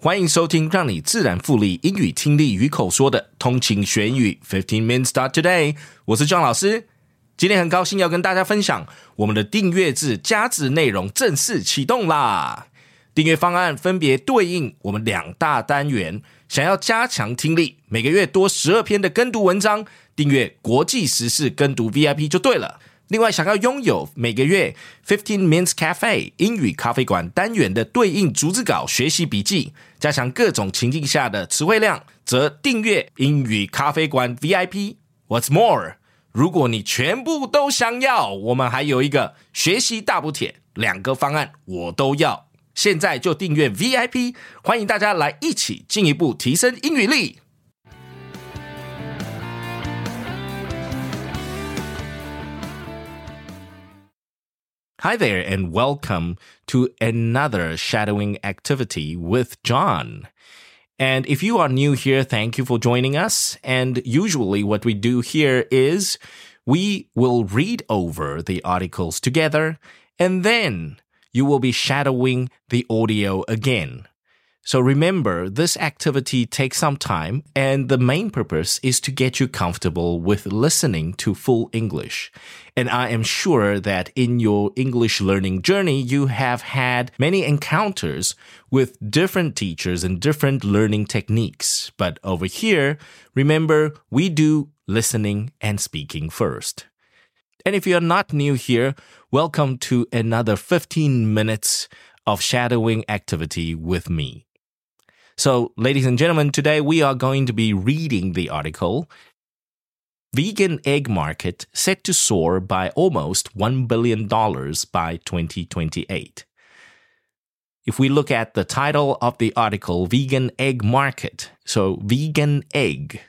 欢迎收听让你自然复利英语听力与口说的通勤学英语 Fifteen Minutes Start Today。我是 John 老师，今天很高兴要跟大家分享我们的订阅制加值内容正式启动啦！订阅方案分别对应我们两大单元，想要加强听力，每个月多十二篇的跟读文章，订阅国际时事跟读 VIP 就对了。另外，想要拥有每个月 Fifteen Minutes Cafe 英语咖啡馆单元的对应逐字稿学习笔记，加强各种情境下的词汇量，则订阅英语咖啡馆 VIP。What's more？如果你全部都想要，我们还有一个学习大补帖，两个方案我都要。现在就订阅 VIP，欢迎大家来一起进一步提升英语力。Hi there, and welcome to another shadowing activity with John. And if you are new here, thank you for joining us. And usually, what we do here is we will read over the articles together, and then you will be shadowing the audio again. So remember, this activity takes some time, and the main purpose is to get you comfortable with listening to full English. And I am sure that in your English learning journey, you have had many encounters with different teachers and different learning techniques. But over here, remember, we do listening and speaking first. And if you're not new here, welcome to another 15 minutes of shadowing activity with me. So, ladies and gentlemen, today we are going to be reading the article Vegan Egg Market Set to Soar by Almost $1 Billion by 2028. If we look at the title of the article, Vegan Egg Market, so vegan egg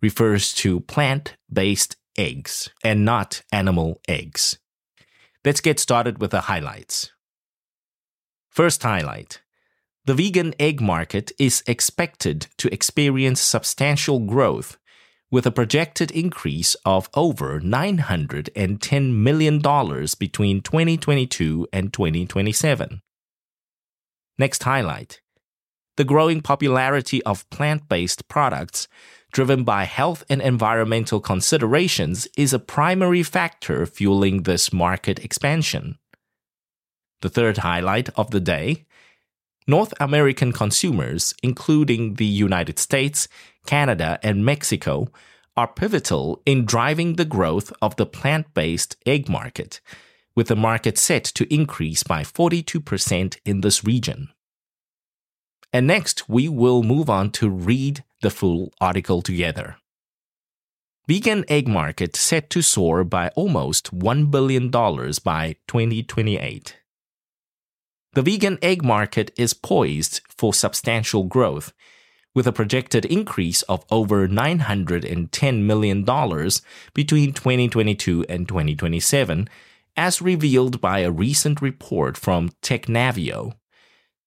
refers to plant based eggs and not animal eggs. Let's get started with the highlights. First highlight the vegan egg market is expected to experience substantial growth with a projected increase of over $910 million between 2022 and 2027. Next highlight the growing popularity of plant based products driven by health and environmental considerations is a primary factor fueling this market expansion. The third highlight of the day North American consumers, including the United States, Canada, and Mexico, are pivotal in driving the growth of the plant based egg market, with the market set to increase by 42% in this region. And next, we will move on to read the full article together. Vegan egg market set to soar by almost $1 billion by 2028. The vegan egg market is poised for substantial growth, with a projected increase of over $910 million between 2022 and 2027, as revealed by a recent report from Technavio.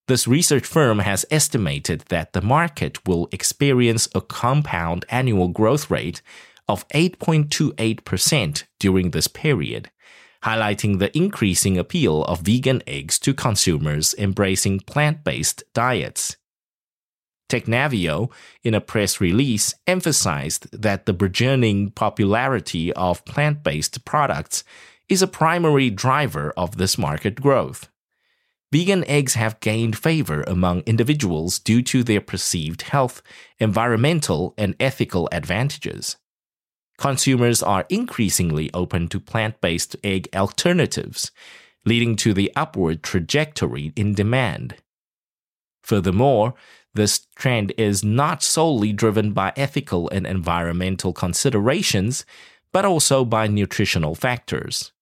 This research firm has estimated that the market will experience a compound annual growth rate of 8.28% during this period highlighting the increasing appeal of vegan eggs to consumers embracing plant based diets. Technavio, in a press release, emphasized that the burgeoning popularity of plant based products is a primary driver of this market growth. Vegan eggs have gained favor among individuals due to their perceived health, environmental, and ethical advantages. Consumers are increasingly open to plant based egg alternatives, leading to the upward trajectory in demand. Furthermore, this trend is not solely driven by ethical and environmental considerations, but also by nutritional factors.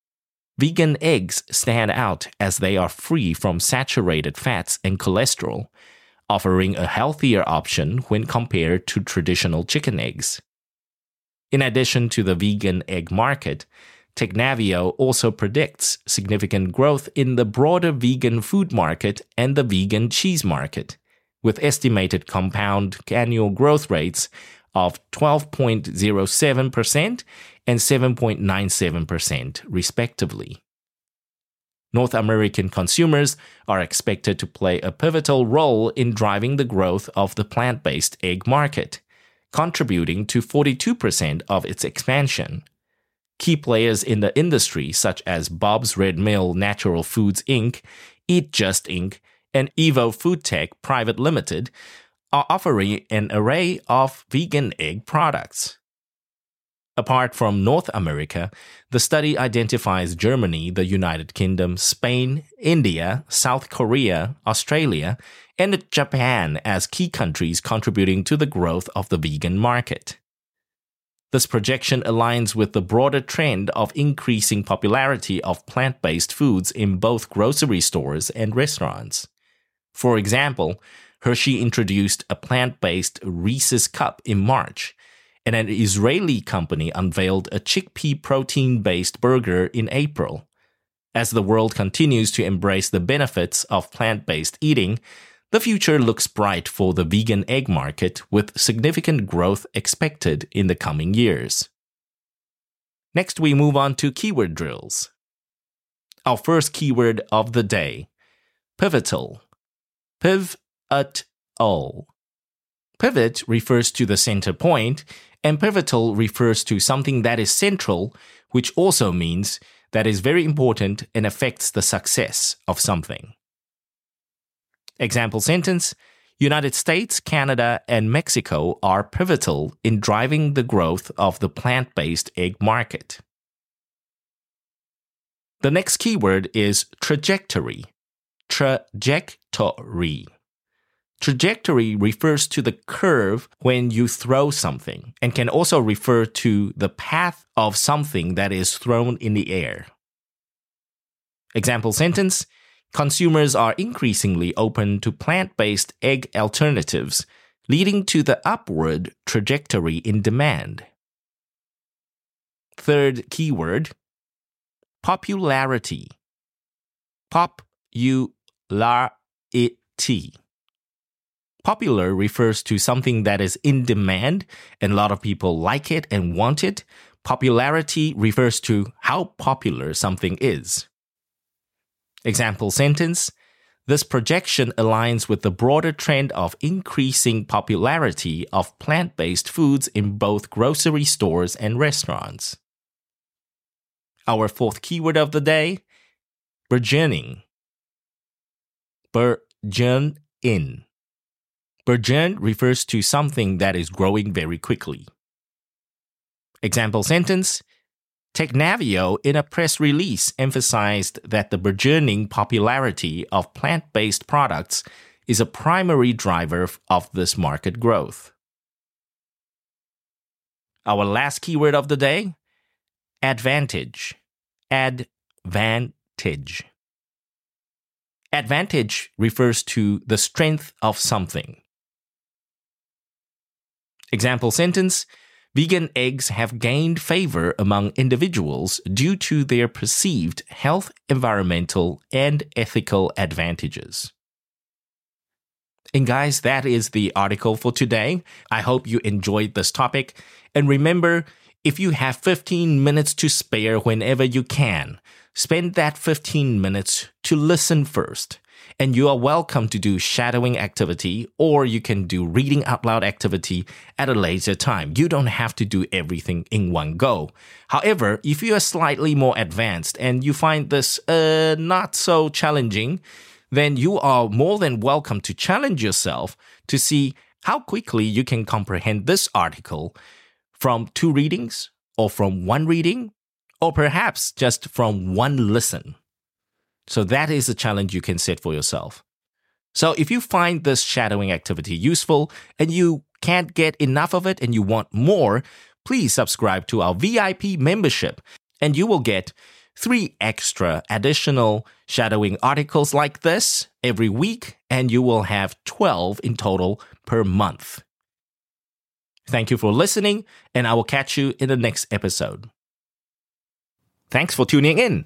Vegan eggs stand out as they are free from saturated fats and cholesterol, offering a healthier option when compared to traditional chicken eggs. In addition to the vegan egg market, Technavio also predicts significant growth in the broader vegan food market and the vegan cheese market, with estimated compound annual growth rates of 12.07% and 7.97%, respectively. North American consumers are expected to play a pivotal role in driving the growth of the plant based egg market contributing to 42% of its expansion. Key players in the industry, such as Bob's Red Mill Natural Foods Inc., Eat Just Inc., and Evo Food Tech Private Limited, are offering an array of vegan egg products. Apart from North America, the study identifies Germany, the United Kingdom, Spain, India, South Korea, Australia, and Japan as key countries contributing to the growth of the vegan market. This projection aligns with the broader trend of increasing popularity of plant based foods in both grocery stores and restaurants. For example, Hershey introduced a plant based Reese's Cup in March, and an Israeli company unveiled a chickpea protein based burger in April. As the world continues to embrace the benefits of plant based eating, the future looks bright for the vegan egg market with significant growth expected in the coming years. Next, we move on to keyword drills. Our first keyword of the day pivotal. Piv at all. Pivot refers to the center point, and pivotal refers to something that is central, which also means that is very important and affects the success of something. Example sentence United States, Canada, and Mexico are pivotal in driving the growth of the plant based egg market. The next keyword is trajectory. Trajectory. Trajectory refers to the curve when you throw something and can also refer to the path of something that is thrown in the air. Example sentence consumers are increasingly open to plant based egg alternatives, leading to the upward trajectory in demand. Third keyword popularity. Pop u la it t. Popular refers to something that is in demand and a lot of people like it and want it. Popularity refers to how popular something is. Example sentence This projection aligns with the broader trend of increasing popularity of plant based foods in both grocery stores and restaurants. Our fourth keyword of the day burgeoning. Burgeon. Burgeon refers to something that is growing very quickly. Example sentence Technavio, in a press release, emphasized that the burgeoning popularity of plant based products is a primary driver of this market growth. Our last keyword of the day advantage. Advantage. Advantage refers to the strength of something. Example sentence vegan eggs have gained favor among individuals due to their perceived health, environmental, and ethical advantages. And guys, that is the article for today. I hope you enjoyed this topic. And remember, if you have 15 minutes to spare whenever you can, spend that 15 minutes to listen first and you are welcome to do shadowing activity or you can do reading out loud activity at a later time. You don't have to do everything in one go. However, if you are slightly more advanced and you find this uh, not so challenging, then you are more than welcome to challenge yourself to see how quickly you can comprehend this article from two readings or from one reading, or perhaps just from one listen. So that is a challenge you can set for yourself. So if you find this shadowing activity useful and you can't get enough of it and you want more, please subscribe to our VIP membership and you will get three extra additional shadowing articles like this every week, and you will have 12 in total per month. Thank you for listening, and I will catch you in the next episode. Thanks for tuning in.